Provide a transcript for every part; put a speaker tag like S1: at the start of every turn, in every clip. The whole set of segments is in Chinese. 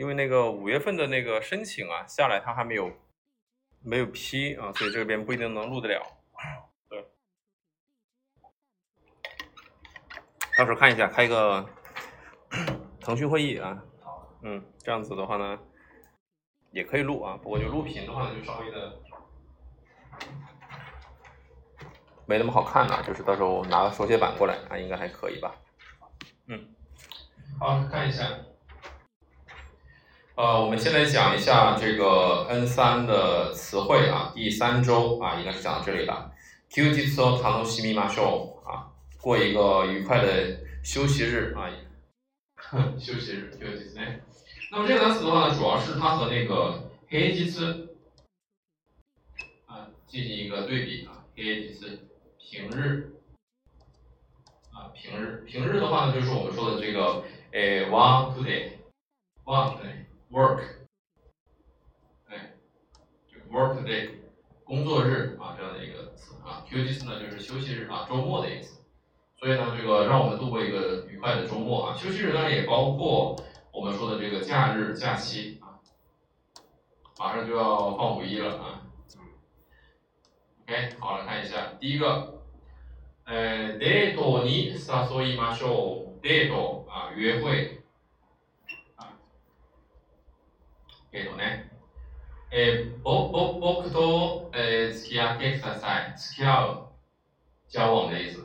S1: 因为那个五月份的那个申请啊下来，他还没有没有批啊，所以这边不一定能录得了。对，到时候看一下，开一个 腾讯会议啊，嗯，这样子的话呢，也可以录啊，不过就录屏的话，就稍微的没那么好看了，就是到时候拿个手写板过来啊，应该还可以吧。嗯，好，看一下。呃，我们先来讲一下这个 N 三的词汇啊，第三周啊，应该是讲到这里了。休日を楽しみましょう啊，过一个愉快的休息日啊，休息日休息日。那么这个单词的话呢，主要是它和那个平日啊进行一个对比啊，平日平日啊平日平日的话呢，就是我们说的这个诶 work day，work day，work，哎，这个 work day，工作日啊这样的一个词啊，休日呢就是休息日啊，周末的意思。所以呢，这个让我们度过一个愉快的周末啊。休息日当然也包括我们说的这个假日假期啊，马上就要放五一了啊。OK，好来看一下，第一个，呃デートに誘いましょう。デート啊，约会 けどね。a o ぼ october is here getting skill 交往的意思。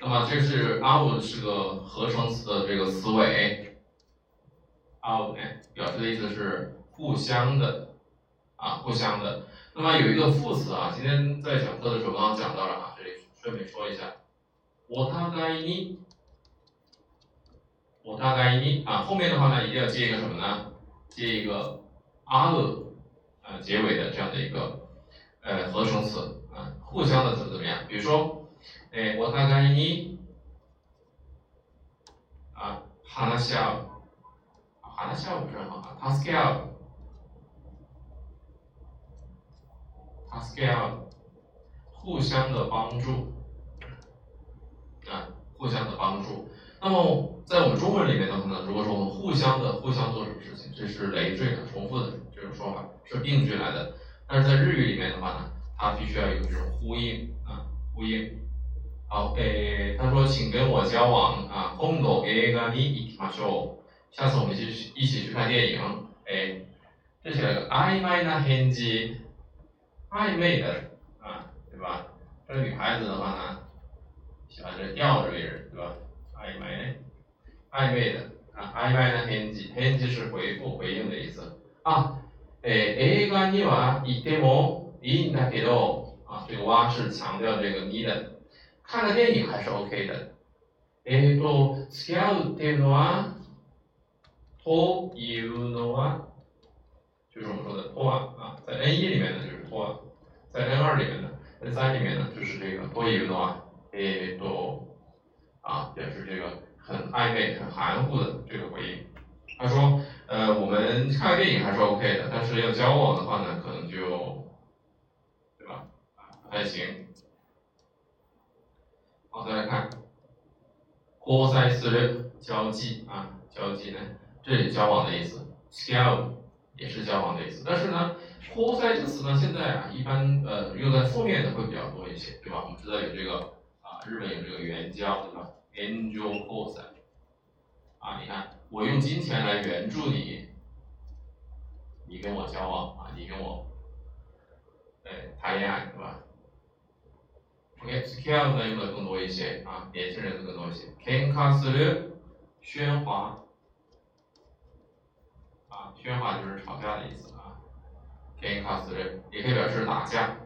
S1: 那么这是 our 是个合成词的这个词尾 our 哎表示的意思是互相的。啊互相的。那么有一个副词啊今天在讲课的时候刚刚讲到了啊这里顺便说一下。我大概一我大概一啊后面的话呢一定要接一个什么呢？接一个 out 啊结尾的这样的一个呃合成词啊，互相的怎么怎么样？比如说。えー、お互いにあ話し合う。話し合う不是很好。助け合う。助け合う。互相的帮助。啊，互相的帮助。 那么在我们中文里面的话呢，如果说我们互相的互相做什么事情，这是累赘的、重复的这种说法，是并句来的。但是在日语里面的话呢，它必须要有这种呼应啊，呼应。好，诶，他说，请跟我交往啊，今度映画に行きましょう。下次我们一起一起去看电影。诶，这写了个暧昧的返事，暧昧的啊，对吧？这个女孩子的话呢，喜欢这吊着别人，对吧？ 暧昧，暧昧的啊，暧昧的返事，返事是回复、回应的意思啊。诶，映画には行ってもいいんだけど啊，这个哇是强调这个你的。看个电影还是 OK 的。えっと、付き合うっていうのは、というのは，就是我们说的とは啊，在 N 一里面呢就是とは，在 N 二里面呢，N 三里面呢就是这个というのは，えっと， 啊，表示这个很暧昧、很含糊的这个回应。他说，呃，我们看电影还是 OK 的，但是要交往的话呢，可能就，对吧？不太行。好，再来看，交際する交际啊，交际呢，这里交往的意思，scale 也是交往的意思。但是呢，交際这个词呢，现在啊，一般呃用在负面的会比较多一些，对吧？我们知道有这个啊，日本有这个援交，对吧？援助交際啊，你看，我用金钱来援助你，你跟我交往啊，你跟我，哎，谈恋爱，对吧？OK，付き合う呢用的更多一些啊，年轻人的更多一些。喧嘩する，喧哗，啊，喧哗就是吵架的意思啊。喧嘩する也可以表示打架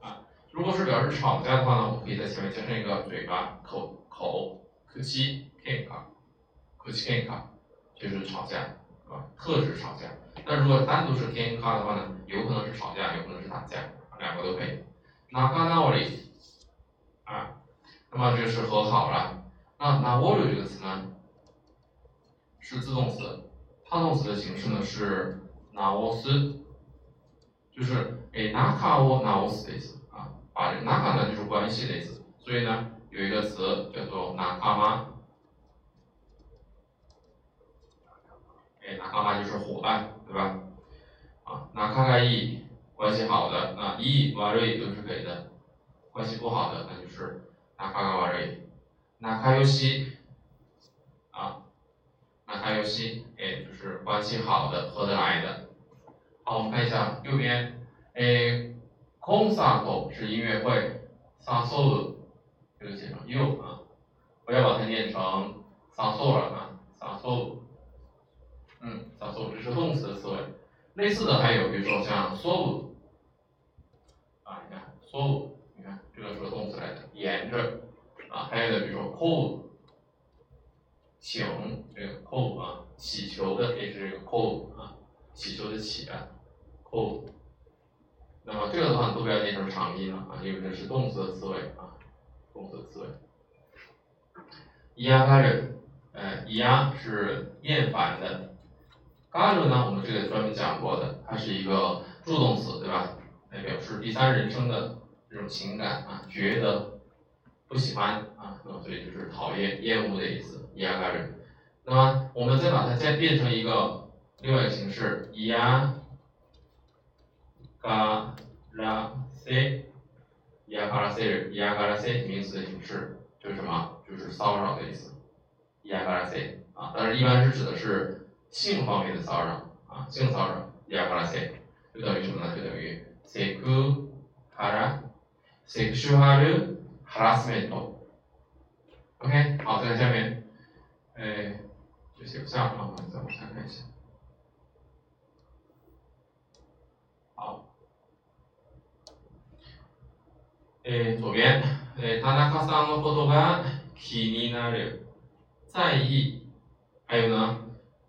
S1: 啊。如果是表示吵架的话呢，我们可以在前面加上一个嘴巴口口， 口喧嘩，口喧嘩就是吵架，是吧？特指吵架。但如果单独是喧嘩的话呢，有可能是吵架，有可能是打架，两个都可以。仲直り。啊，那么这是和好了。那那握住这个词呢，是自动词，他动词的形式呢是拿沃斯，就是诶拿卡沃拿沃斯的意思啊。把这拿卡呢就是关系的意思，所以呢有一个词叫做拿卡吗？哎，那卡卡就是伙伴，对吧？啊，那卡卡伊关系好的，那一瓦瑞都是给的，关系不好的那就是那卡卡瓦瑞，那卡尤西啊，那卡尤西哎就是关系好的，合得来的。好，我们看一下右边，哎，concert 是音乐会，solo 这个写成 you 啊，不要把它念成 solo 啊，solo。嗯，叫做这是动词的词尾。类似的还有，比如说像 so，啊，你看 so，你看这个是个动词来的，沿着，啊，还有的比如说 call，请这个 call 啊，祈求的也是这个 call 啊，祈求的祈啊，call。那么这个的话都不要念成长音了啊，因为这是动词的词尾，动词的词尾。压发人，呃，压是厌烦的。嘎鲁呢，我们这个专门讲过的，它是一个助动词，对吧？来表示第三人称的这种情感啊，觉得不喜欢啊，那么所以就是讨厌、厌恶的意思。伊亚嘎鲁，那么我们再把它再变成一个另外一个形式，伊亚嘎拉塞，伊亚嘎拉塞，伊亚嘎拉塞名词的形式就是什么？就是骚扰的意思。伊亚嘎拉塞啊，但是一般是指的是。性方面的骚扰啊，性骚扰，亚卡拉塞，就等于什么呢？就等于セクハラ、セクシュアルハラスメント。OK，好，再看下面，哎，这写不下了，我们再往下看一下。 哎，左边，哎，田中さんのことが気になる，在意，还有呢？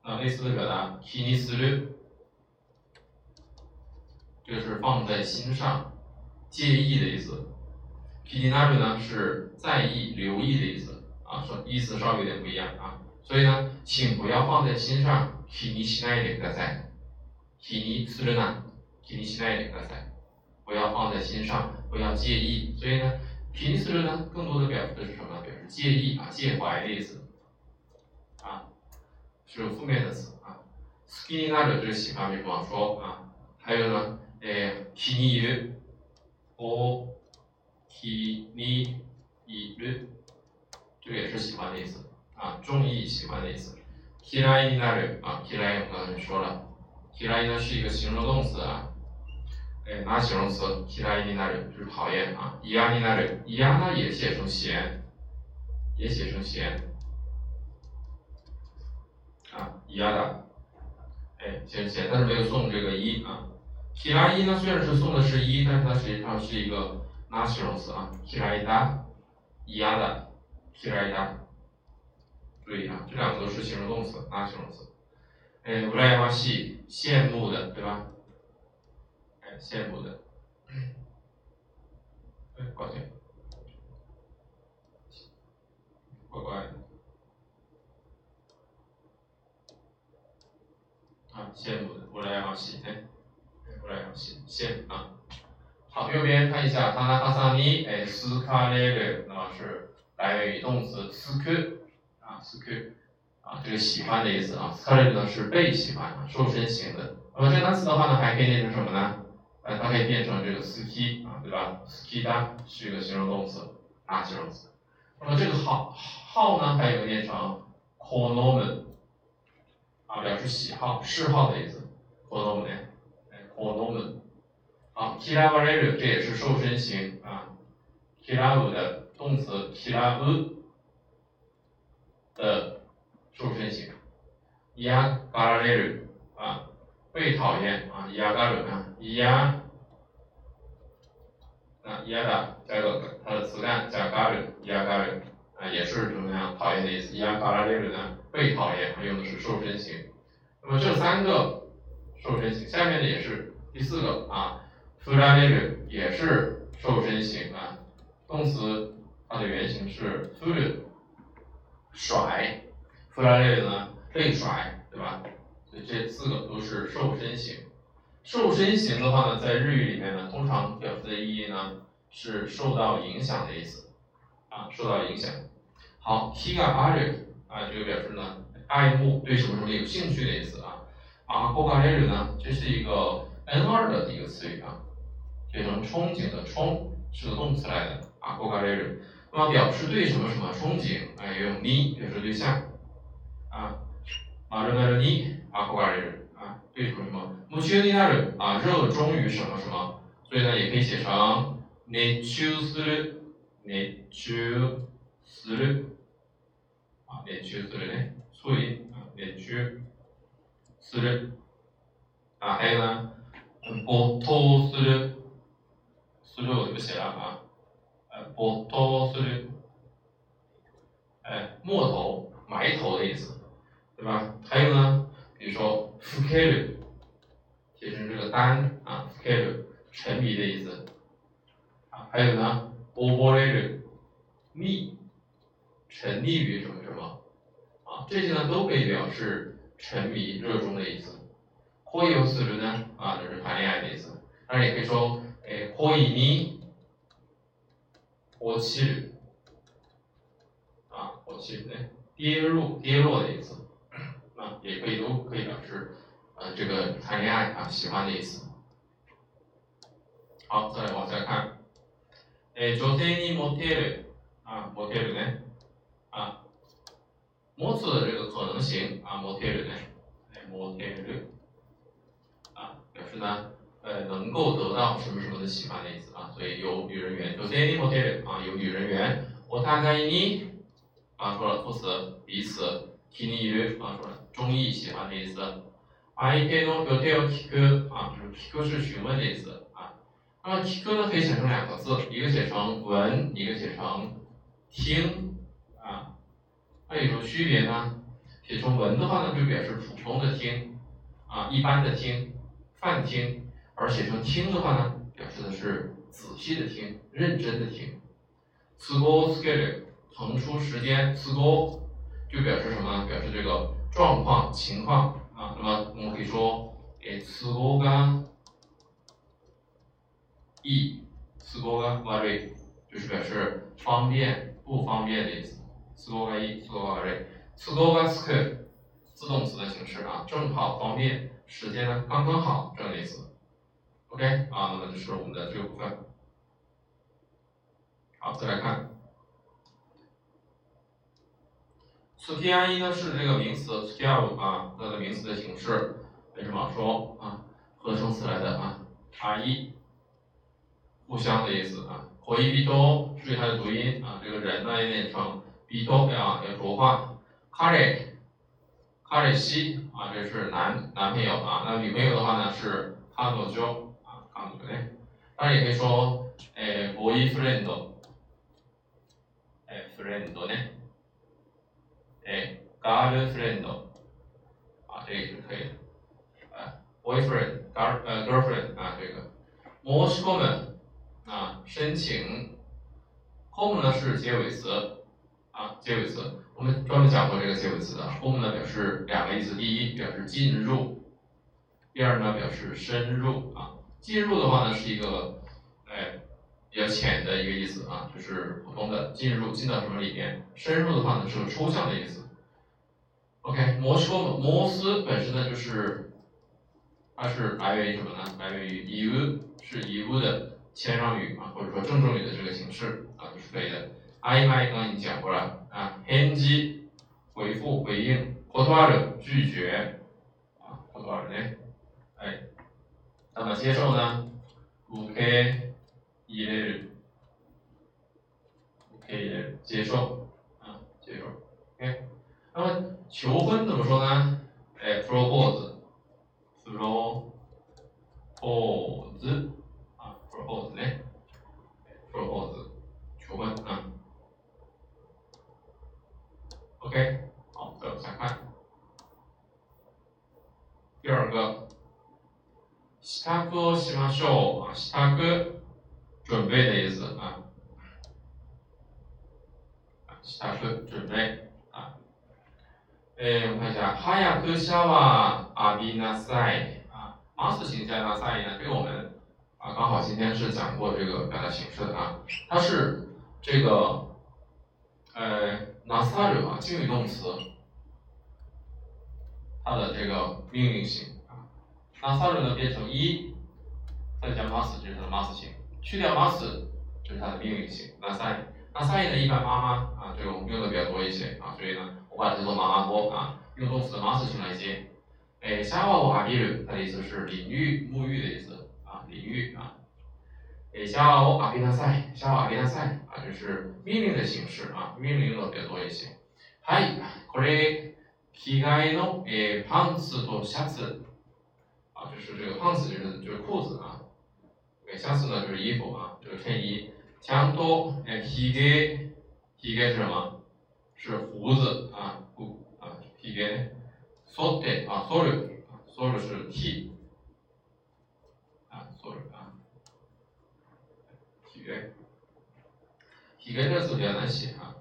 S1: 啊，类似的表达，気にする，这个是放在心上、介意的意思。気になる呢是在意、留意的意思，啊，说意思稍微有点不一样啊。所以呢，请不要放在心上。気にしないでください。気にするな。気にしないでください。不要放在心上， 不要介意。所以呢，気にする呢，更多的表示的是什么？表示介意啊、介怀的意思。是负面的词啊，好きになる就是喜欢，比方说啊，还有呢，诶，気に入る，お気に入る，这个也是喜欢的意思啊，中意、喜欢的意思。嫌いになる啊，嫌い我刚才说了，嫌い呢是一个形容动词啊， 诶，拿形容词？嫌いになる就是讨厌啊，嫌になる，嫌呢也写成嫌，也写成嫌。啊，一样的，哎，写写，但是没有送这个一啊。提拉一呢，虽然是送的是一，但是它实际上是一个拿形容词啊。提拉一达，一样的，提拉一达，注意啊，这两个都是形容动词，拿形容词。哎，乌拉亚西，羡慕的，对吧？ 羡慕的。哎，抱歉，乖乖。啊，羡慕的，我来要洗，哎，我来要洗，羡慕啊。好，右边看一下，他那哈萨尼，哎，斯卡列的，那么是来源于动词斯克，啊，斯克，啊，这个喜欢的意思啊。斯卡列呢是被喜欢，瘦身型的。那么这个单词的话呢，还可以变成什么呢？呃，它可以变成这个斯基，啊，对吧？斯基达是一个形容动词，啊，形容词。那么这个好，好呢，还有念成 konomen。啊，表示喜好、嗜好的意思。活动呢？哎，活动的。啊，kira v a r e r 这也是瘦身型啊。kira 的动词 kira 的瘦身型。ya g a r e r 啊，被讨厌啊，ya g a r e 啊，ya 啊，ya 的加个它的词干加 g a r e ya g a r e 啊，也是怎么样讨厌的意思。ya g a r e r 呢？被讨厌，它用的是瘦身型。那么这三个瘦身型，下面的也是第四个啊 f l a r e 也是瘦身型啊。动词它的原型是 f l a 甩 f l a r e 呢被甩，对吧？这四个都是瘦身型。瘦身型的话呢，在日语里面呢，通常表示的意义呢是受到影响的意思啊，受到影响。好，kiga are 啊，这个表示呢，爱慕对什么什么有兴趣的意思啊。啊，过嘎雷鲁呢，这是一个 N 二的一个词语啊，变成憧憬的憧是个动词来的啊，过嘎雷鲁。那么表示对什么什么憧憬，哎，用你表示对象啊，马鲁马鲁你啊，过嘎雷鲁啊，对什么什么，目前になる啊，热衷于什么什么，所以呢，也可以写成熱中する、熱中する啊，熱中するね。注意啊，免去する啊，还有呢，没头する，する我就不写了啊，呃，没头する，哎，没头埋头的意思，对吧？还有呢， 比如说ふける，写成这个单啊，ふける，沉迷的意思啊，还有呢，溺れる，溺，沉溺于什么什么。这些呢都可以表示沉迷、热衷的意思。恋をする呢，啊，就是谈恋爱的意思。当然也可以说，诶，恋に落ちる，啊，落ちる呢，跌入、跌落的意思。 啊，也可以都可以表示，呃，这个谈恋爱啊，喜欢的意思。好，再来往下看，诶，女性にモテる，啊，モテる呢，啊。持つ的这个可能性啊，持てるね，持てる啊，表示呢，呃，能够得到什么什么的喜欢的意思啊，所以有女人缘，女性に持てる啊，有女人缘。お互いに啊，说了副词，彼此， 気に入る啊，说了中意喜欢的意思。相手の予定を聞く啊，就是聞く是询问的意思啊。那么聞く呢可以写成两个字，一个写成闻，一个写成听。它有什么区别呢？写成文的话呢，就表示普通的听，啊，一般的听，泛听；而写成听的话呢，表示的是仔细的听，认真的听。词过 schedule 腾出时间，词过 就表示什么？表示这个状况、情况啊。那么我们可以说，诶，词过がいい，词过が悪い，就是表示方便、不方便的意思。都合がいい、都合が悪い。都合がつく，自动词的形式啊，正好、方便，时间呢刚刚好这样的意思。OK 啊，那么这是我们的这个部分。好，再来看， 付き合い呢是这个名词付き合う啊，它的名词的形式，为什么说啊？合成词来的啊，爱意，互相的意思啊。恋人，注意它的读音啊，这个人呢也念成。比多啊，要浊化。卡雷，卡雷西啊，这是男男朋友啊。那女朋友的话呢是卡诺乔啊，卡诺乔呢。当然也可以说，诶，boyfriend，诶，friend 呢， 诶，girlfriend，啊，这个是可以的。啊，boyfriend，girl，呃，girlfriend 啊，这个。申し込む啊，申请。home 呢是结尾词。啊，结尾词，我们专门讲过这个结尾词的。home 呢表示两个意思，第一表示进入，第二呢表示深入啊。进入的话呢是一个，哎，比较浅的一个意思啊，就是普通的进入，进到什么里面。深入的话呢是个抽象的意思。OK，摩说摩斯本身呢就是，它是来源于什么呢？来源于 you，是 you 的谦让语啊，或者说郑重语的这个形式啊，就是可以的。暧昧刚刚已经讲过了啊，返事回复回应，断る拒绝啊，断るね，哎，那么接受呢？受け入れる，受け入れる，接受啊，接受，OK。 那么求婚怎么说呢？哎，propose，propose 啊，propose 呢，propose 求婚啊。OK，好，再往下看。第二个，支度をしましょう啊，支度，准备的意思啊。支度，准备 啊。诶，我们看一下，早くシャワー浴びなさい啊。マス形加なさい呢，这个我们啊刚好今天是讲过这个表达形式的啊，它是这个。呃，拿撒热啊，敬语动词， 它的这个命令型啊。那萨鲁呢变成一，再加 must 就是它的 must 型，去掉 must 就是它的命令型。那赛那赛呢一般妈妈 啊这个我们用的比较多一些啊，所以呢我把它叫做妈妈波啊，用动词的 must 型来接。哎，夏瓦瓦比鲁，它的意思是淋浴、沐浴的意思啊，淋浴啊。哎，夏瓦阿比纳赛，夏瓦阿比纳赛啊，就是命令的形式啊，命令用的比较多一些。はい、これ着替えのえパンツとシャツ啊，就是这个パンツ就是就是裤子啊，えシャツ呢就是衣服啊，这个衬衣。ちゃんとえひげ、ひ げ是什么？是胡子啊，胡啊，ひげ。剃って啊，剃る啊，剃る是剃啊，剃る啊，ひげ，ひげ这个字比较难写啊，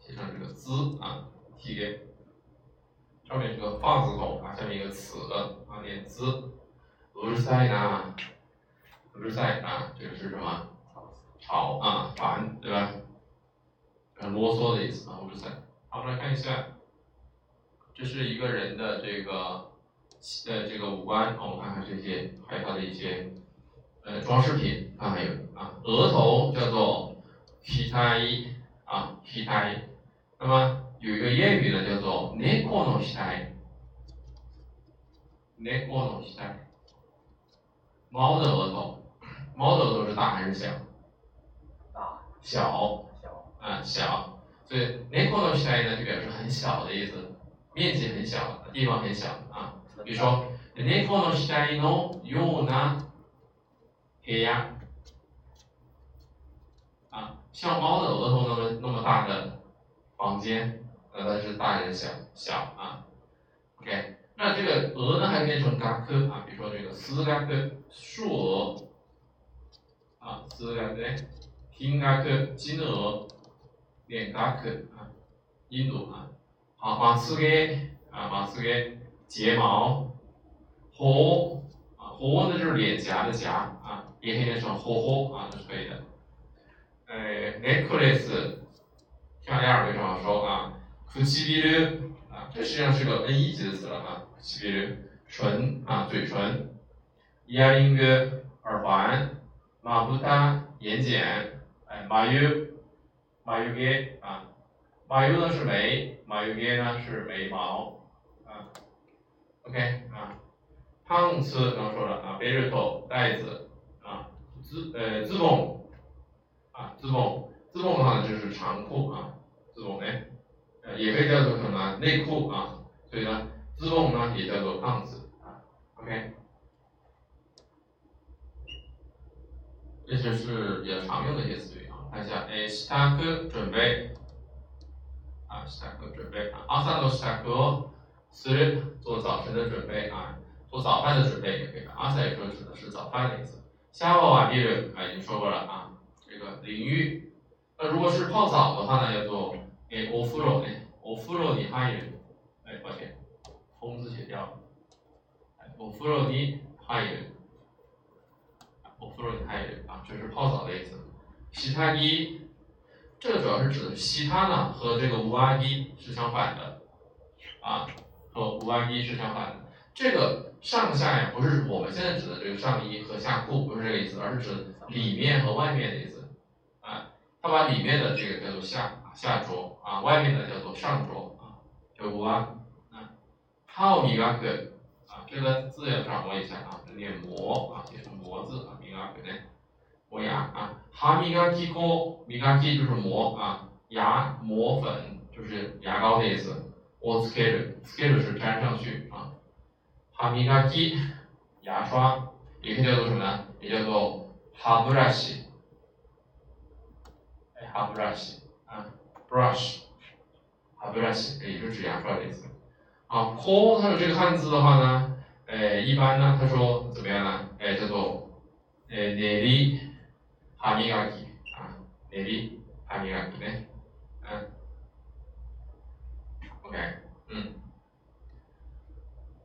S1: 写成这个字啊，ひげ，上面是个放字口啊，下面一个词啊，念字，うるさいな，うるさい啊，这个是什么？吵啊，烦，对吧？ 很啰嗦的意思啊，うるさい。好，我们来看一下。这是一个人的这个呃这个五官，我们看看这些，还有他的一些呃装饰品啊，还有啊额头叫做 hitai 啊 hitai，那么有一个谚语呢叫做 neko no hitai，neko no hitai，猫的额头，猫的额头是大还是小？
S2: 大。
S1: 小。
S2: 小。
S1: 啊小，所以 neko no hitai 呢就表示很小的意思。面积很小，地方很小啊。比如说，猫の額のような部屋啊，像猫的额头那么那么大的房间，那它是大还是小？小啊。OK，那这个额呢，还变成嘎克啊，比如说这个四嘎克数额啊，四嘎克，金嘎克金额， 脸嘎克啊，印度啊。啊，马斯给啊，马斯给睫毛，喉啊，喉呢就是脸颊的颊啊，也可以念成喉喉啊，都是可以的。呃，necklace，像第二个正好说啊，唇唇啊，这实际上是个 N 一级的词了啊，唇唇啊，嘴唇，earring 耳环，马布达眼睑，哎，马油马油给啊。马油呢是眉，马油边呢是眉毛，啊，OK 啊，胖子刚说了啊，背着头袋子啊，自呃自蹦啊自蹦自蹦的话呢就是长裤啊，自蹦呢，呃也可以叫做什么内裤啊，所以呢自蹦呢也叫做胖子啊，OK，这就是比较常用的一些词语。啊，看一下，哎，洗大哥准备。啊，支度准备啊，朝の支度する做早晨的准备啊，做早饭的准备也可以。朝也说指的是早饭的意思。下午啊，第二啊已经说过了啊，这个淋浴。那如果是泡澡的话呢，叫做诶お風呂ね，お風呂に入る。哎，抱歉，风字写掉了。お風呂に入る。お風呂に入る啊，这是泡澡的意思。 洗太衣。这个主要是指其他呢和这个无阿一是相反的，啊，和无阿一是相反的。这个上下呀不是我们现在指的这个上衣和下裤，不是这个意思，而是指里面和外面的意思。啊，他把里面的这个叫做下下着啊，外面的叫做上着啊，叫无阿。啊，好米嘎克啊，这个字要掌握一下啊，念磨啊，写成磨字啊，米嘎克呢。磨牙啊，哈米嘎基锅，米嘎基就是磨啊，牙磨粉就是牙膏的意思。我 scale，scale 是粘上去啊。哈米嘎基，牙刷，也可以叫做什么呢？也叫做哈布拉西。哎，哈布拉西啊，brush，哈布拉西也就是指牙刷的意思。啊，锅它的这个汉字的话呢，哎，一般呢，他说怎么样呢？哎，叫做哎，内力。歯磨き啊，練り歯磨きね，嗯，OK，嗯，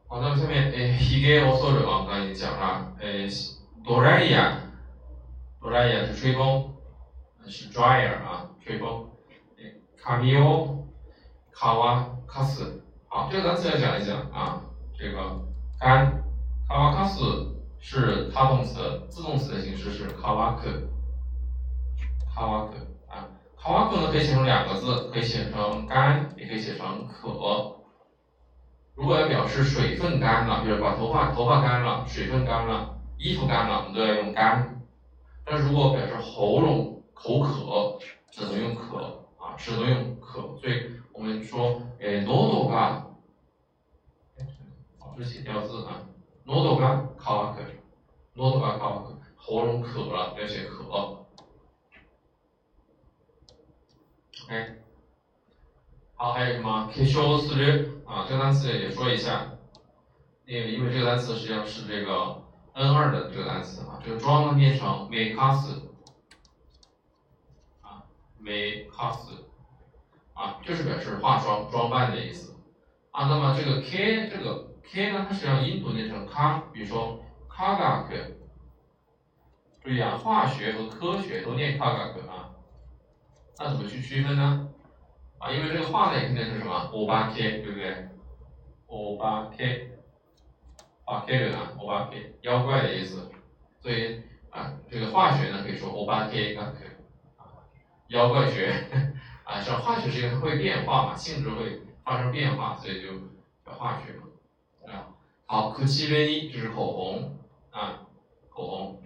S1: 好，那么下面诶，ひげを剃る啊，我刚才已经讲了，诶，ドライヤー，ドライヤー是吹风，是 dryer 啊，吹风，诶，髪を乾かす 好，这个单词要讲一讲啊，这个干，卡瓦卡斯是他动词，自动词的形式是卡瓦 卡瓦克啊，卡瓦克呢可以写成两个字，可以写成干，也可以写成渴。如果要表示水分干了，比如把头发头发干了，水分干了，衣服干了，我们都要用干。但是如果表示喉咙口渴，只能用渴啊，只能用渴。所以我们说，诶，喉头干，哦，这是写掉字啊，喉头干，卡渴，喉头干卡渴，喉咙渴了要写渴。OK。好，还有什么 k i s h o s u 啊，这个单词也说一下，因为因为这个单词实际上是这个 N 二的这个单词啊，这个装呢变成 makes，啊，makes，啊，就是表示化妆装扮的意思。啊。那么这个 K 这个 K 呢，它实际上音读念成 K，比如说 Kagak，注意啊，化学和科学都念 Kagak 啊，那怎么去区分呢？啊，因为这个化呢肯定是什么？O 八 K，对不对？O 八 K，啊 K 对吧？O 八 K，妖怪的意思。所以啊，这个化学呢可以说 O 八 K 啊，妖怪学啊，像化学是因为它会变化嘛，性质会发生变化，所以就叫化学嘛。啊，好，口气维尼就是口红啊，口红。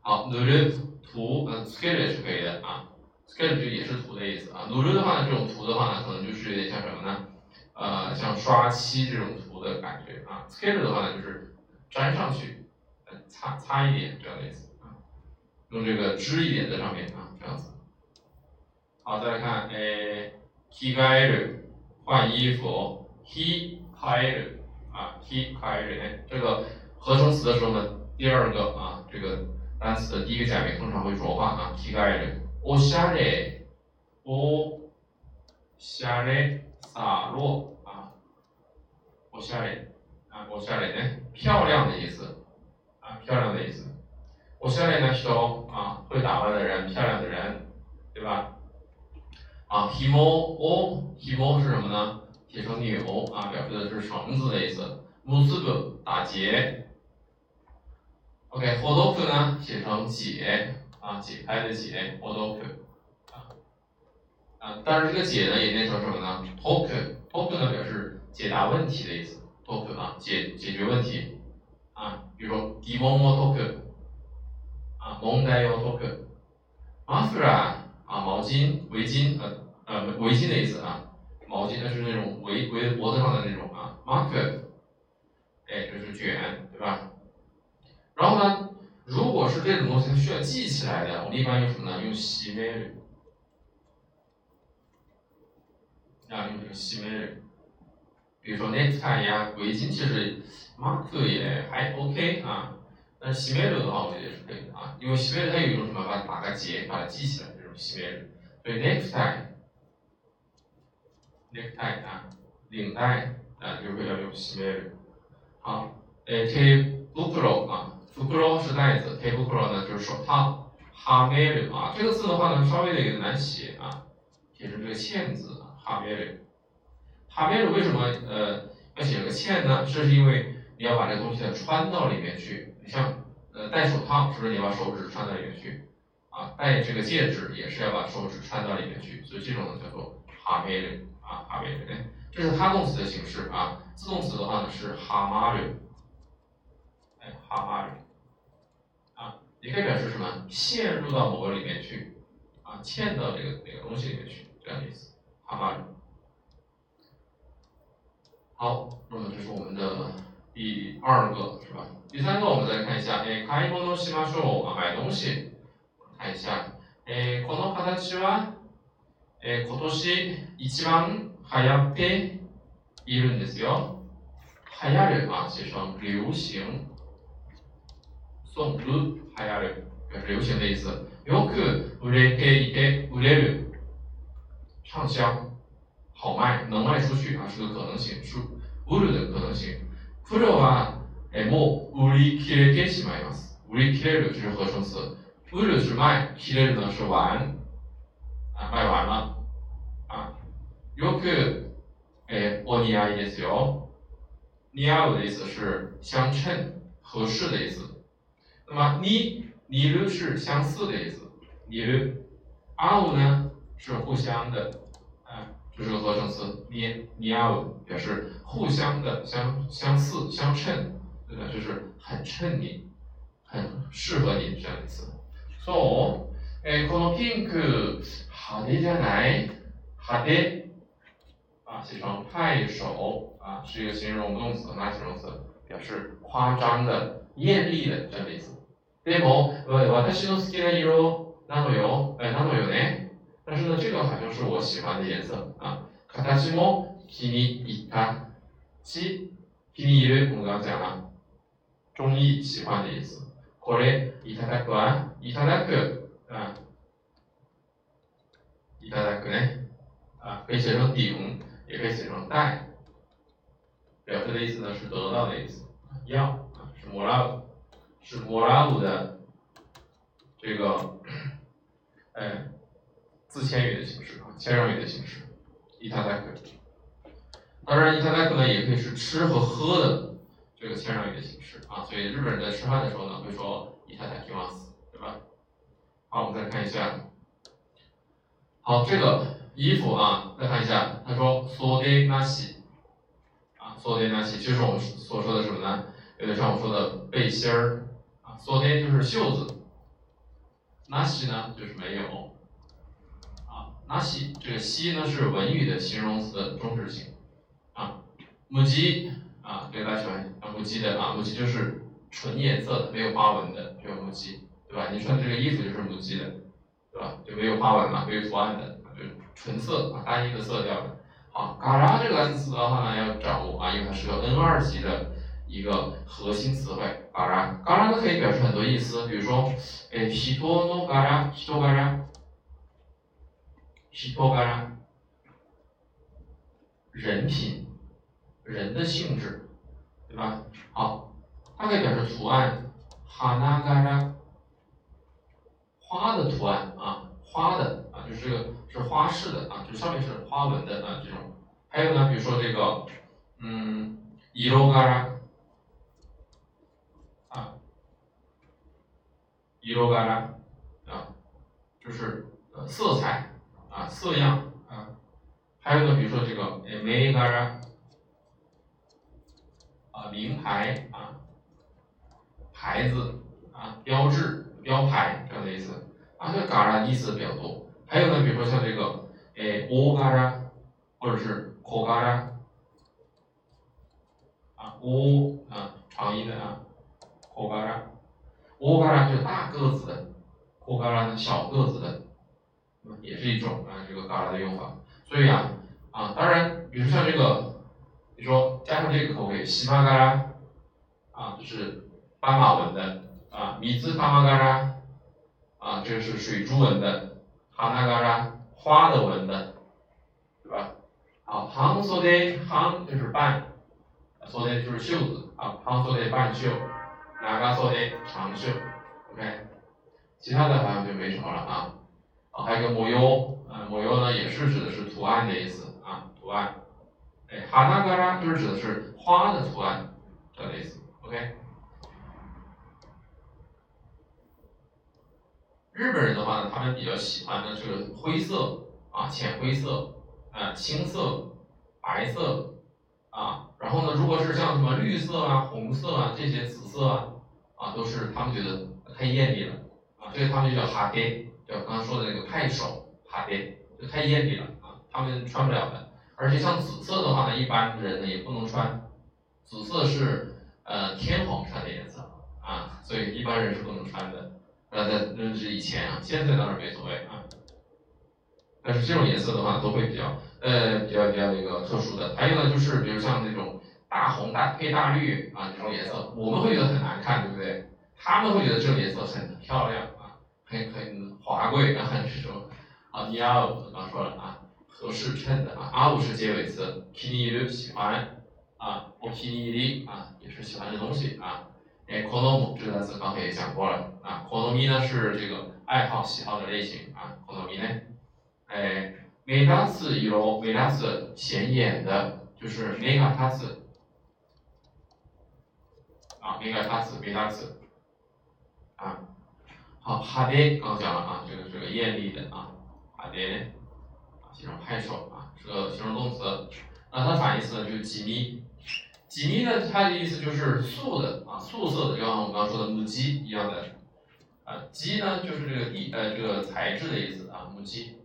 S1: 好，努力涂，嗯，skin 也是可以的啊。Sketch 也是涂的意思啊，努力的话呢，这种涂的话呢，可能就是有点像什么呢？呃，像刷漆这种涂的感觉啊。sketch 的话呢，就是粘上去，擦擦一点这样的意思啊，用这个支一点在上面啊，这样子。好，再来看，诶 k i g a i r 换衣服，he kair 啊，he kair 这个合成词的时候呢，第二个啊，这个单词的第一个假名通常会浊化啊 k i g a i r おしゃれ、おしゃれ、洒落啊，おしゃれ啊，おしゃれ呢，漂亮的意思啊，漂亮的意思。おしゃれな人啊，会打扮的人，漂亮的人，对吧？啊，ひもおひも是什么呢？写成纽啊，表示的是绳子的意思。むすぶ打结。OK，ほどく呢，写成解。 啊，解开的解，odoku，啊，啊，但是这个解呢也念成什么呢？toku，toku 呢表示解答问题的意思，token 啊，解解决问题，啊，比如说 gimon o toku，啊，mondai o toku，mafra 啊，毛巾，围巾，呃呃围巾的意思啊，毛巾那是那种围围脖子上的那种啊，market，哎，就是卷，对吧？然后呢？如果是这种东西，它需要记起来的，我们一般用什么呢？用西梅瑞，啊，用这个西梅瑞。比如说 necktie 呀，围巾，其实 mark 也还 OK 啊。但是西梅瑞的话，我觉得也是可以的啊，因为西梅瑞它有一种什么，把它打个结，把它系起来，这种西梅瑞。所以 necktie，necktie 啊，领带啊，就会要用西梅瑞。好，诶，T bukuro 啊。袋是袋子，table 呢就是手套。哈梅里啊，这个字的话呢，稍微的有点难写啊，写成这个欠字啊，哈梅里。哈梅里为什么呃要写个欠呢？这是因为你要把这个东西呢穿到里面去。你像呃戴手套，是不是你把手指穿到里面去？啊，戴这个戒指也是要把手指穿到里面去，所以这种呢叫做哈梅里啊，哈梅里。这是他动词的形式啊，自动词的话呢是哈马里，哎，哈马里。也可以表示什么？陷入到某个里面去，啊，嵌到这个哪个东西里面去，这样的意思。好吧。好，那么这是我们的第二个，是吧？第三个，我们再看一下，哎，買い物しましょう啊，买东西。看一下，えこの形は、え今年一番流行っているんですよ。流行る啊，写成流行。送る 流行る流行的意思。よく売れていて売れる畅销好卖能卖出去啊是个可能性是売る的可能性。プロはえもう売り切れてしまいます。売り切れる就是合成词。売る是卖，切れる呢是完啊卖完了啊。よく哎，お似合いですよ。似合う的意思是相称、合适的意思。那么你、你る是相似的意思，你る。合う呢是互相的，啊，这是个合成词。你、似合う表示互相的相相似、相称，对吧？就是很衬你，很适合你这样的意思。そう、えこのピンク派手じゃない？派手。啊，写成拍手啊，是一个形容动词，哪形容词？表示夸张的、艳丽的这样的意思。 でも、私の好きな色なのよ、なのよね。但是呢，这个好像是我喜欢的颜色啊。形も気に入ったし、気に入る我们刚刚讲了，中意、喜欢的意思。これ、いただくわ、いただく啊，いただくね啊，可以写成顶。也可以写成带，表示的意思呢是得到的意思，要啊是莫拉鲁，是莫拉鲁的这个哎自谦语的形式啊，谦让语的形式，伊塔达克。当然伊塔达克呢也可以是吃和喝的这个谦让语的形式啊，所以日本人在吃饭的时候呢会说伊塔达基马斯，对吧？好，我们再看一下，好这个。衣服啊，再看一下，他说缩的那西，啊，缩的那西，就是我们所说的什么呢？有点像我说的背心儿，啊，缩的就是袖子，那西呢就是没有，啊，那西这个西呢是文语的形容词的中置型，啊，母鸡，啊，对大家喜欢啊母鸡的啊，母鸡就是纯颜色的，没有花纹的，这个母鸡，对吧？你穿的这个衣服就是母鸡的，对吧？就没有花纹嘛，没有图案的就。纯色啊，单一的色调的。好，嘎啦这个单词的话呢，要掌握啊，因为它是个 N 二级的一个核心词汇。嘎啦，嘎啦呢可以表示很多意思，比如说，哎，人の嘎啦，人嘎啦，人嘎啦，人品，人的性质，对吧？好，它可以表示图案，哈那嘎啦，花的图案啊，花的啊。就是这个是花式的啊，就上面是花纹的啊这种。还有呢，比如说这个，嗯，色柄啊，色柄啊，就是呃色彩啊色样啊。还有呢，比如说这个诶名柄啊名牌啊牌子啊标志标牌这样的意思啊，这个柄意思比较多。还有呢，比如说像这个，诶，乌嘎啦，或者是小嘎啦，啊，乌啊，长音的啊，小嘎啦，大嘎啦就是大个子的，小嘎啦呢小个子的，也是一种啊这个嘎啦的用法。所以啊，啊，当然，比如像这个，你说加上这个口味，西马嘎啦，啊，就是斑马纹的，啊，米字斑马嘎啦，啊，这是水珠纹的。哈那嘎啦，花的纹的，对吧？好，长袖的长就是半，袖的就是袖子啊，长袖的半袖，哪个袖的长袖，OK，其他的好像就没什么了啊。啊，还有一个模优，啊，模优呢也是指的是图案的意思啊，图案。哎，哈那嘎啦就是指的是花的图案的意思，OK。日本人的话呢，他们比较喜欢的是灰色啊，浅灰色，啊，青色，白色，啊，然后呢，如果是像什么绿色啊、红色啊这些紫色啊，啊，都是他们觉得太艳丽了，啊，所以他们就叫哈爹，叫刚刚说的那个派手哈爹，就太艳丽了啊，他们穿不了的。而且像紫色的话呢，一般人呢也不能穿，紫色是呃天皇穿的颜色啊，所以一般人是不能穿的。呃，在那是以前啊，现在当然没所谓啊。但是这种颜色的话，都会比较呃比较比较那个特殊的。还有呢，就是比如像那种大红大配大绿啊这种颜色，我们会觉得很难看，对不对？他们会觉得这种颜色很漂亮啊，很很华贵啊，这种啊，尼亚我刚说了啊，合适衬的啊，阿鲁是结尾词，皮尼鲁喜欢啊，我皮尼里啊也是喜欢的东西啊。哎，コノム这个单词刚才也讲过了啊，コノミ呢是这个爱好、喜好的类型啊，コノミ呢， 哎， 目立つ色、目立つ显眼的，就是目が立つ。啊，目が立つ、目立つ。啊，好，派手，刚讲了啊，这个是个艳丽的啊，派手，啊，形容拍手啊，是个形容动词。那它反义词呢，就是吉密。吉密呢，它的意思就是素的啊，素色的，就像我们刚刚说的木屐一样的。啊，屐呢，就是这个地呃这个材质的意思啊，木屐。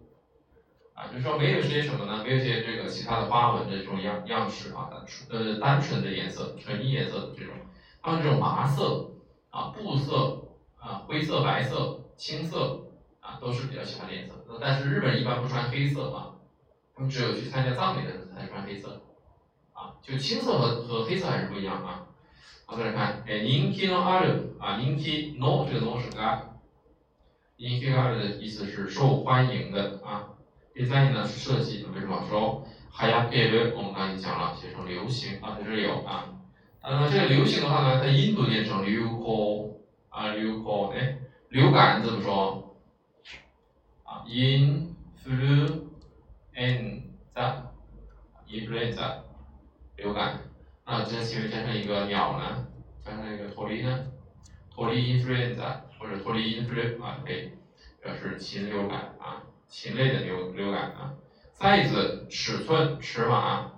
S1: 啊，就是说没有些什么呢？没有些这个其他的花纹的这种样样式啊，呃单纯的颜色，纯一颜色的这种。它们这种麻色啊、布色啊、灰色、白色、青色啊，都是比较喜欢的颜色。但是日本人一般不穿黑色啊，他们只有去参加葬礼的人才穿黑色。啊，就青色和和黑色还是不一样啊。好，再来看，哎，人気のある啊，人気の这个 no 是が，人気がある的意思是受欢迎的啊。 第三点呢是设计，为什么说流行る？我们刚才讲了，写成流行啊，在这里有啊。那么这个流行的话呢，在印度念成流行啊，流行哎，流感怎么说？啊，influenza，influenza，流感。那这前面加上一个鸟呢，加上一个脱离呢，脱离 influenza 或者脱离 influ 啊，可以表示禽流感啊。禽类的流流感啊，size 尺寸尺码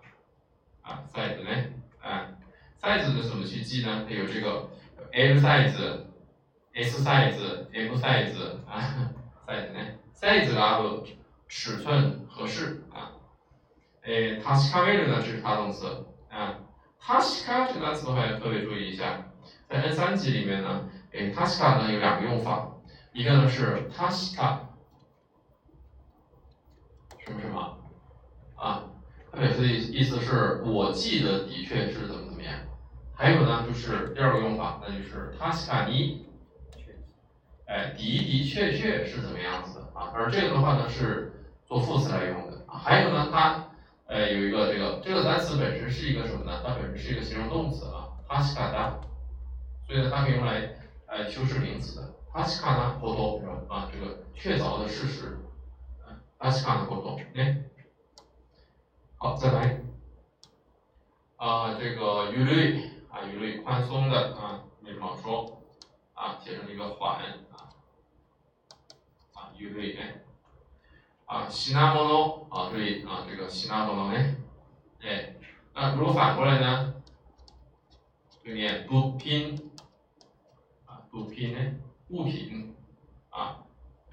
S1: 啊，size 呢，啊，size 的怎么去记呢？它有这个 L size、S size、M size 啊，size 呢，size 啊不尺寸合适啊，诶，它是 cover 呢，这是它动词啊，它是 cover 这个单词的话要特别注意一下，在 N 三级里面呢，诶，它是 cover 呢有两个用法，一个呢是它是 cover。什么什么啊？它表示的意思是我记得的确是怎么怎么样。还有呢，就是第二个用法，那就是他西卡尼，哎，的的确确是怎么样子的啊？而这个的话呢，是做副词来用的啊。还有呢，它呃有一个这个这个单词本身是一个什么呢？它本身是一个形容动词啊，他西卡达，所以呢，它可以用来呃修饰名词的。他西卡达活动是吧？啊，这个确凿的事实。阿斯卡的活动，哎，好，再来，啊，这个语律啊，语律宽松的啊，没什么说，啊，写成一个缓啊，啊，语律哎，啊，西纳莫诺啊，注意啊，这个西纳莫诺哎，哎，那如果反过来呢，就念不拼，啊，不拼呢，物品，啊。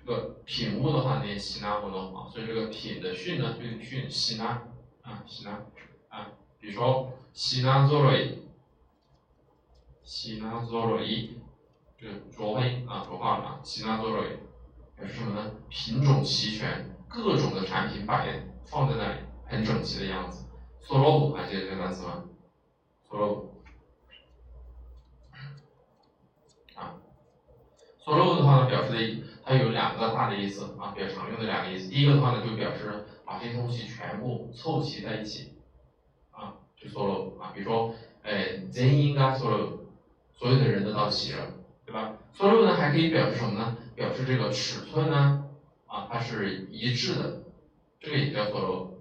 S1: 这个品物的话念西纳活动啊，所以这个品的训呢就训西纳啊西纳啊，比如说西纳佐罗伊，西纳佐罗伊，这个浊化音啊浊化了啊，西纳佐罗伊表示什么呢？品种齐全，各种的产品摆放在那里，很整齐的样子。索罗布还记得这个单词吗？索罗布。所罗的话呢，表示的它有两个大的意思啊，比较常用的两个意思。第一个的话呢，就表示把这些东西全部凑齐在一起，啊，就所罗啊，比如说，哎，全員が所罗，所有的人都到齐了，对吧？所罗呢还可以表示什么呢？表示这个尺寸呢，啊，它是一致的，这个也叫所罗，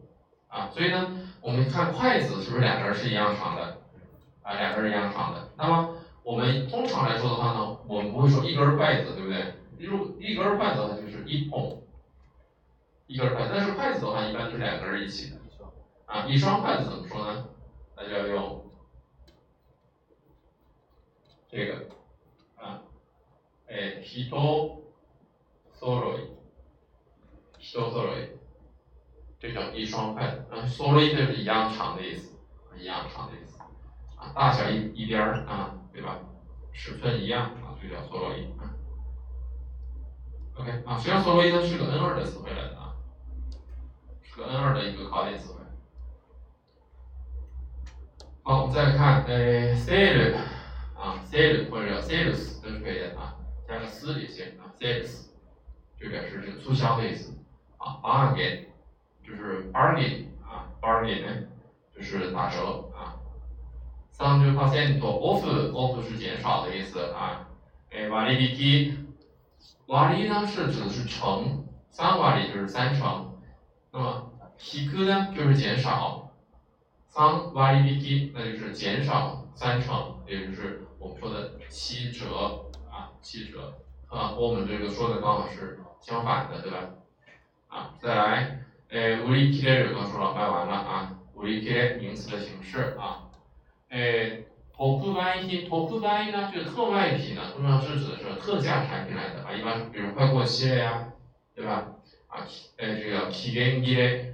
S1: 啊，所以呢，我们看筷子是不是两根是一样长的？啊，两根一样长的，那么。我们通常来说的话呢，我们不会说一根筷子，对不对？如一根筷子的话就是一捧，一根筷子。但是筷子的话，一般就是两根一起的。啊，一双筷子怎么说呢？那就要用这个啊，哎，一多，sorry，一多 sorry，这叫一双筷子。啊，sorry 就是一样长的意思，一样长的意思。啊，大小一一边儿啊。对吧？尺寸一样啊，就叫梭罗伊啊。OK 啊，实际上梭罗伊它是个 N 二的词汇来的啊，是个 N 二的一个考点词汇。好，我们再来看，呃，sale 啊，sale 或者叫 sales 都是可以的啊，加个 s 也行啊，sales 就表示这个促销的意思啊，bargain 就是 bargain 啊，bargain 呢就是打折啊。三十 percent off，off 是减少的意思啊。哎，瓦利比基，瓦利呢是指的是成，三瓦利就是三成， 那么提高呢就是减少，三割引那就是减少三成，也就是我们说的七折啊，七折啊，和我们这个说的刚好是相反的，对吧？啊，再来，诶，売り切れる刚说了，卖完了啊，売り切れ名词的形式啊，诶。 特卖品，特卖呢，就是特卖品呢，通常是指的是特价产品来的啊，一般比如快过期了呀，对吧？啊，呃，这个期限切れ，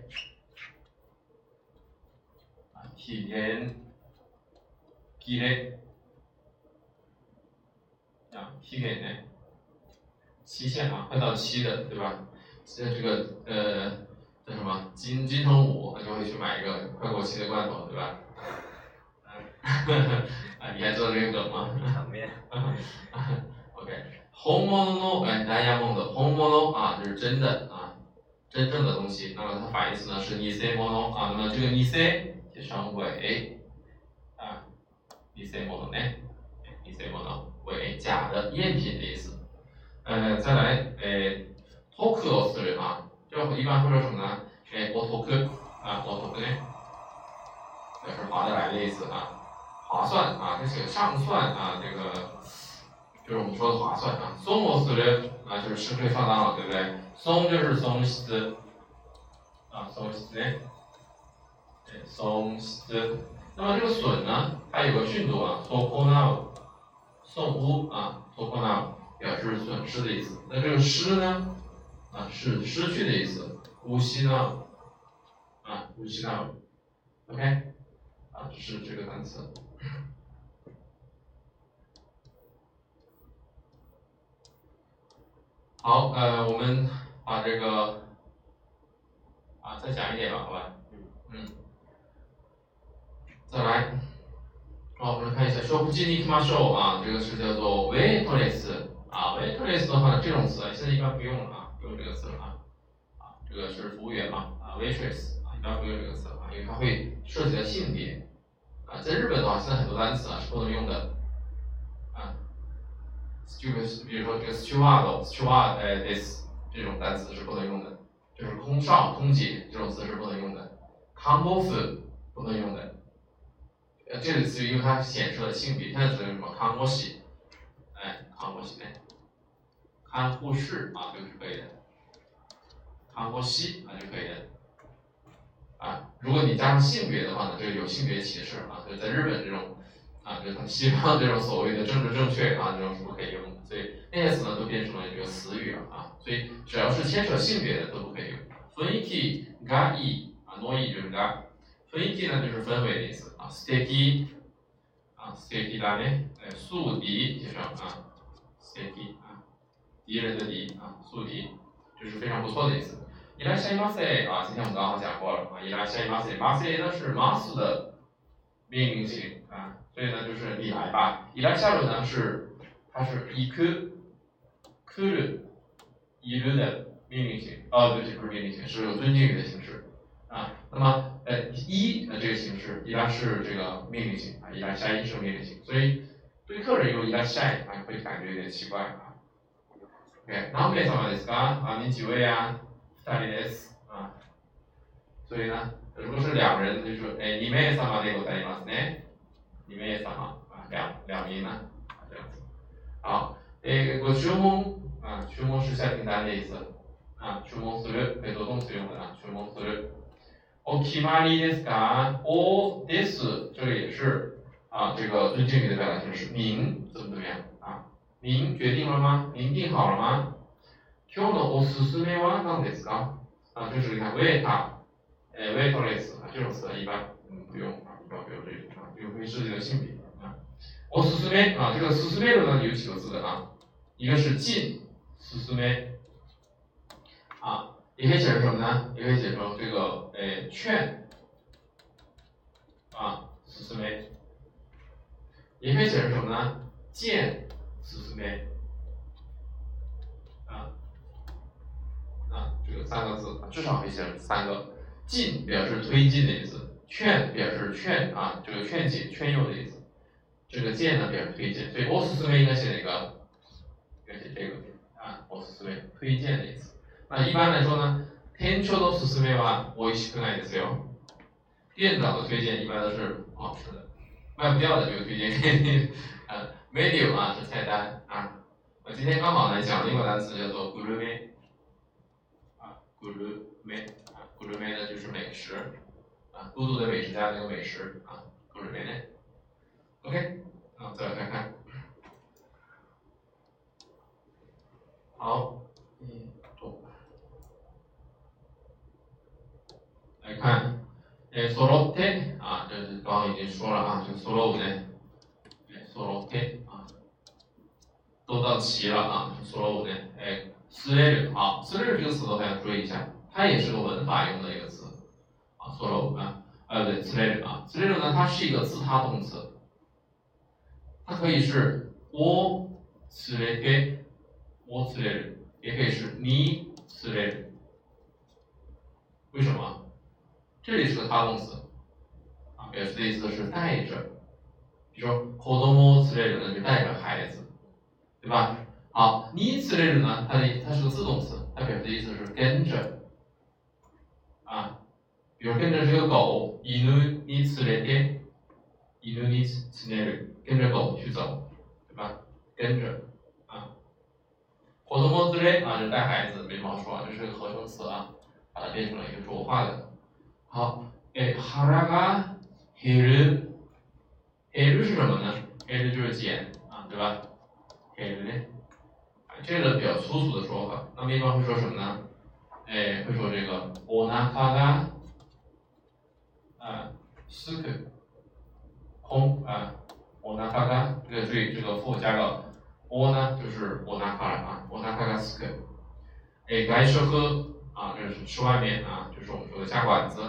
S1: 啊，期限切れ，啊，期限呢，期限啊，快到期的，对吧？现在这个呃叫什么金金城武，就会去买一个快过期的罐头，对吧？啊，你还知道这个梗吗？
S2: 场面。
S1: OK，红毛の哎，ダイヤモンド，红毛啊，就是真的啊，真正的东西。那么它反义词呢是偽物啊。那么这个偽就称伪啊，偽物呢，偽物伪假的赝品的意思。呃，再来，哎，得をする啊，就一般会说什么呢？哎，お得啊，お得呢，表示划得来的意思啊。 划算啊，这个上算啊，这个就是我们说的划算啊。松摩斯的啊，就是吃亏上当了，对不对？松就是松斯啊，松斯对，松斯。那么这个损呢，它有个训读啊，松乌纳，松乌啊，松乌纳表示损失的意思。那这个失呢，啊是失去的意思。乌西呢，啊乌西呢，OK，啊是这个单词。好，呃，我们把这个啊再讲一点吧，好吧？嗯，再来，好，我们看一下 “show 不经理 show” 啊，这个是叫做 “waitress” 啊，“waitress” 的话，这种词现在一般不用了啊，不用这个词了啊，啊，这个是服务员嘛，啊，“waitress” 啊，一般不用这个词啊，因为它会涉及到性别啊，在日本的话，现在很多单词啊是不能用的。这个比如说这个 steward，steward 哎，this 这种单词是不能用的，就是空少、空姐这种词是不能用的，combo food 不能用的，呃，这个词因为它显示了性别，现在只能用什么 combo 系哎，combo 系，哎，看护士啊，这个是可以的，come off 啊就可以的，啊，如果你加上性别的话呢，这个有性别歧视啊，就在日本这种。啊，就是很西方这种所谓的政治正确啊，这种是不可以用的，所以那些词呢都变成了这个词语了啊，所以只要是牵扯性别的都不可以用。雰囲気がいい啊，ノイ就是が，雰囲気呢就是氛围的意思啊，素敵啊，素敵だね，哎，素敵介绍啊，素敵啊，敌人的敌啊，素敵就是非常不错的意思。 いらっしゃいませ啊，今天我们刚好讲过了啊，いらっしゃいませ，ませ呢是マス的命令型啊。所以呢，就是你来吧。以来下轮呢是，它是一颗，颗る、いる的命令型。哦，对不起，不是命令型，是有尊敬语的形式。啊，那么呃一的这个形式一般是这个命令型啊，一来下一是命令型。所以对客人用いらっしゃい啊，会感觉有点奇怪啊。OK，何名様ですか？啊，你几位啊？ 二人です。啊，所以呢，如果是两人，就说哎，二名様でございますね。里面也啊，两两名呢，啊这样子。好，诶，个注文啊，注文是下订单的意思啊，注文する可以做动词用的啊，注文する。お決まりですか？おです这个也是啊，这个尊敬语的表达形式。您怎么怎么样啊？您决定了吗？您定好了吗？ 今日のおすすめは何ですか？啊，就是你看 waiter，诶，waitress 啊，这种词一般嗯不用啊，一般不用这种。有会涉及到性别啊。我すすめ啊，这个すすめ呢有几个字的啊，一个是进，すすめ啊，也可以解释什么呢？也可以解释成这个诶劝啊，すすめ，也可以解释什么呢？见，すすめ这个三个字至少可以写成三个，进表示推进的意思。劝表示劝啊，这个劝解、劝诱的意思。这个荐呢表示推荐，所以我斯斯维应该写哪个？应该写这个啊，我斯斯维推荐的意思。那一般来说呢， 店長の勧めは美味しくないですよ。店长的推荐一般都是不好吃的，卖不掉的就推荐给你。呃，menu 啊是菜单啊。我今天刚好呢讲了一个单词叫做 g u r m e 啊 g u r m e 啊 g u r m e 呢就是美食啊，孤独的美食家那个美食啊 g u r m e OK，啊，再来看看。好，嗯，来看，哎，solo te 啊，这是刚刚已经说了啊，这个 solo 呢，哎，solo te 啊，都到齐了啊，solo 呢，哎 s l e 好 s l e 这个词的话要注意一下，它也是个文法用的一个词啊，solo 啊，呃，对 s l e 啊 s l e 呢，它是一个自他动词，它可以是我 s l e te。我自恋人，也可以是你自恋人。为什么？这里是个他动词，啊，表示的意思是带着。比如说，子供自恋人呢，就带着孩子，对吧？好，你自恋人呢，它的它是个自动词，它表示的意思是跟着。啊，比如跟着这个狗，犬に連れて、犬に連れる，跟着狗去走，对吧？跟着。活动模之类啊，就带孩子，没毛说，这是个合成词啊，把它变成了一个浊化的。好，哎，哈拉嘎黑日，黑日是什么呢？黑日就是减啊，对吧？黑日呢？啊， 这个比较粗俗的说法，那么一般会说什么呢？哎，会说这个おなかが啊，すく空啊，おなかが这个注意这个副加个。我呢就是我拿卡了啊，我拿卡卡斯克，哎，该吃喝啊，这是吃外面啊，就是我们说的下馆子。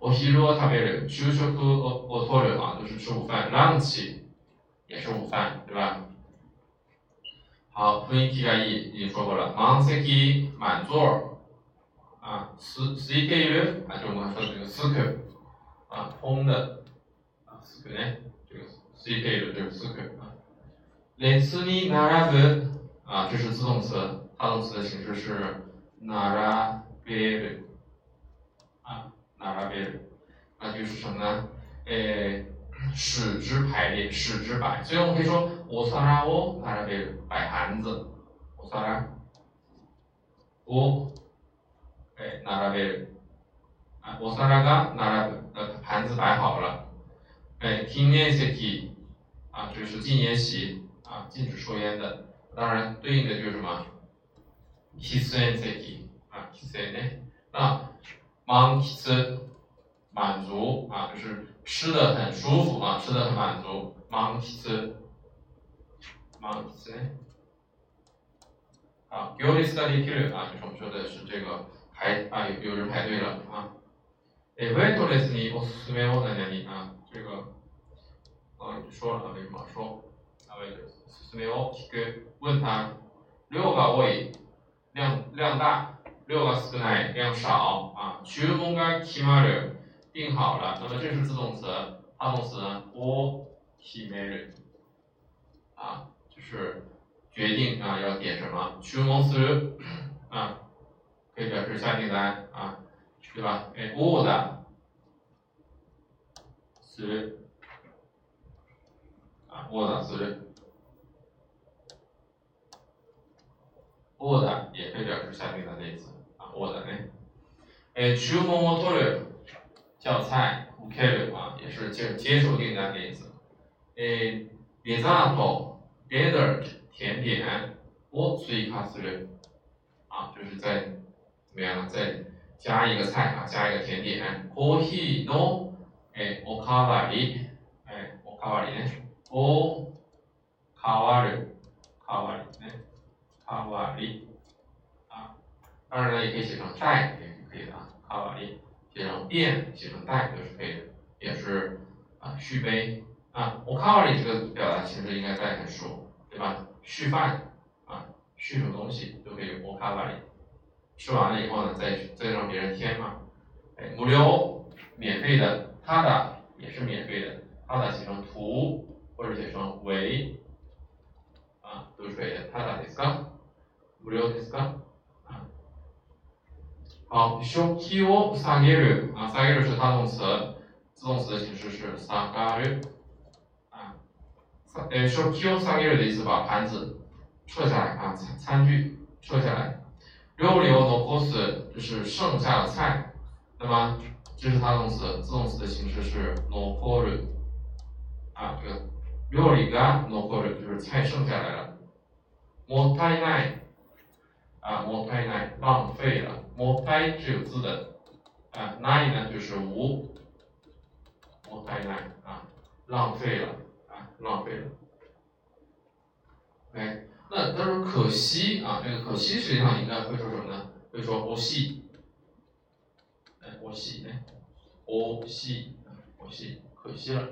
S1: 我昼食べる、昼食をを取る啊，都是吃午饭。ランチ也是午饭，对吧？ 好，雰囲気がいい已经说过了。満席满座啊，す空いている啊，就我们刚才说的这个すく啊，空的啊，すくね，这个空いている就是すく啊。列に並ぶ啊，这是自动词，他动词的形式是並べる啊，並べる，那就是什么呢？诶，使之排列，使之摆。所以我们可以说 お皿を並べる，摆盘子。お皿を诶並べる啊，お皿が並ぶ，呃，盘子摆好了。诶，記念席啊，这是纪念席。啊，禁止抽烟的，当然对应的就是什么？喫煙席啊，喫煙呢？啊，満喫满足啊，就是吃的很舒服啊，吃的很满足。満 喫満喫呢？啊，行列ができる啊，就是我们说的是这个排啊，有有人排队了啊。え、ウェイトレスにおすすめを何々啊，这个啊，说了啊，没什么说。啊，位置。すめを聞く。问他，量が多い，量量大，量が少ない，量少啊。注文が決まる，定好了。那么这是自动词，他动词呢？を決める啊， 是决定啊，要点什么？choose 啊，可以表示下订单啊，对吧？哎，word through word through word 也可以表示下订单的意思啊，word 哎，哎，choose on 叫菜，care 啊，也是接接受订单的意思。哎，beside。dessert 甜点 or three plus three 啊，就是在怎么样，再加一个菜啊，加一个甜点，coffee no，哎，o k a w 哎，o k a w a r i 呢，o k a w a r i k 呢啊，当然了，也可以写成带也是可以的啊 k a w a r 写成电，写成带都是可以的，也是啊，续杯。啊。我卡瓦利这个表达形式应该大家很熟，对吧？续饭啊，续什么东西都可以。我卡瓦利吃完了以后呢，再再让别人添嘛。哎，无料免费的，他的也是免费的，他的写成图或者写成为啊，都是可以的。他的ですか？无料ですか？啊，好， 好，食器を下げる啊，下げる是它动词，自动词的形式是下がる啊。 呃，食器を下げる的意思把盘子撤下来啊，餐餐具撤下来。料理を残す就是剩下的菜，那么这是它动词，自动词的形式是残る啊，这个料理が残る就是菜剩下来了。もったいない啊，もったいない浪费了。もったい是有字的啊，ない呢就是无。もったいない啊，浪费了啊， 浪费了。OK，那他说可惜啊，这个可惜实际上应该会说什么呢？会说惜し哎，惜し哎，惜し惜し可惜了。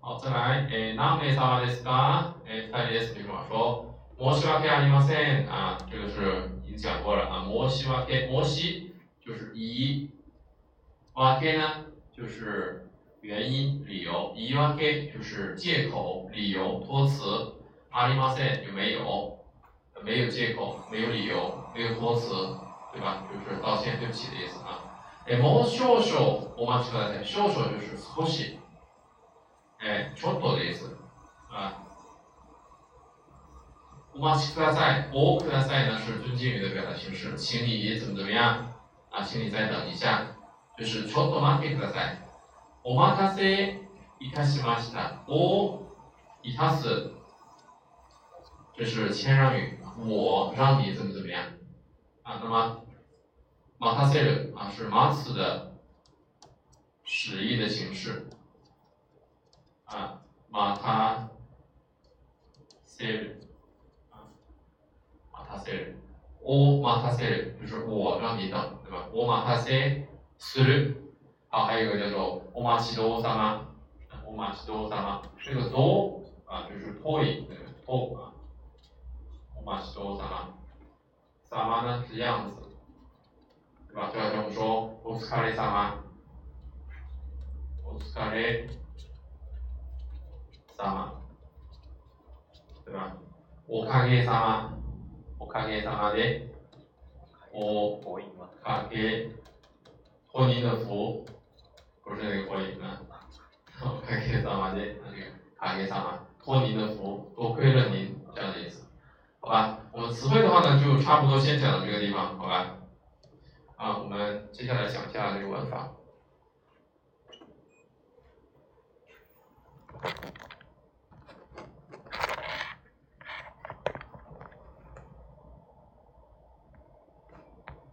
S1: 好，再来，诶，何名様ですか？诶，二人です。比如说，申し訳ありません啊，这个是已经讲过了啊。申し訳，申し 就是以，訳呢就是原因、理由，言い訳就是借口、理由、托词。ありません就没有，没有借口，没有理由，没有托词，对吧？就是道歉、对不起的意思啊。诶，もう少々お待ちください。少々就是少し。哎，ちょっと的意思啊。お待ちください。おください呢是尊敬语的表达形式，请你怎么怎么样 啊？请你再等一下，就是ちょっと待ってください。お待たせいたしました。おいたす，这是谦让语，我让你怎么怎么样啊？那么待たせる啊是待つ的使役的形式。啊，马他塞尔，啊，马他塞尔， 我马他塞尔就是我让你等，对吧？我马他塞斯尔，好，还有一个叫做我马西多萨玛，我马西多萨玛，这个多啊就是托伊，那个托啊，我马西多萨玛，萨玛呢是样子，对吧？就好像我们说我斯卡雷萨玛，我斯卡雷。様，对吧？おかげさま， おかげさで、お、かげ、本人の福、不是那个火影吗？我感谢大妈姐，那个感谢大妈，福，多亏了您，这样的意思，好吧？我们词汇的话呢，就差不多先讲到这个地方，好吧？啊，我们接下来讲一下这个文法。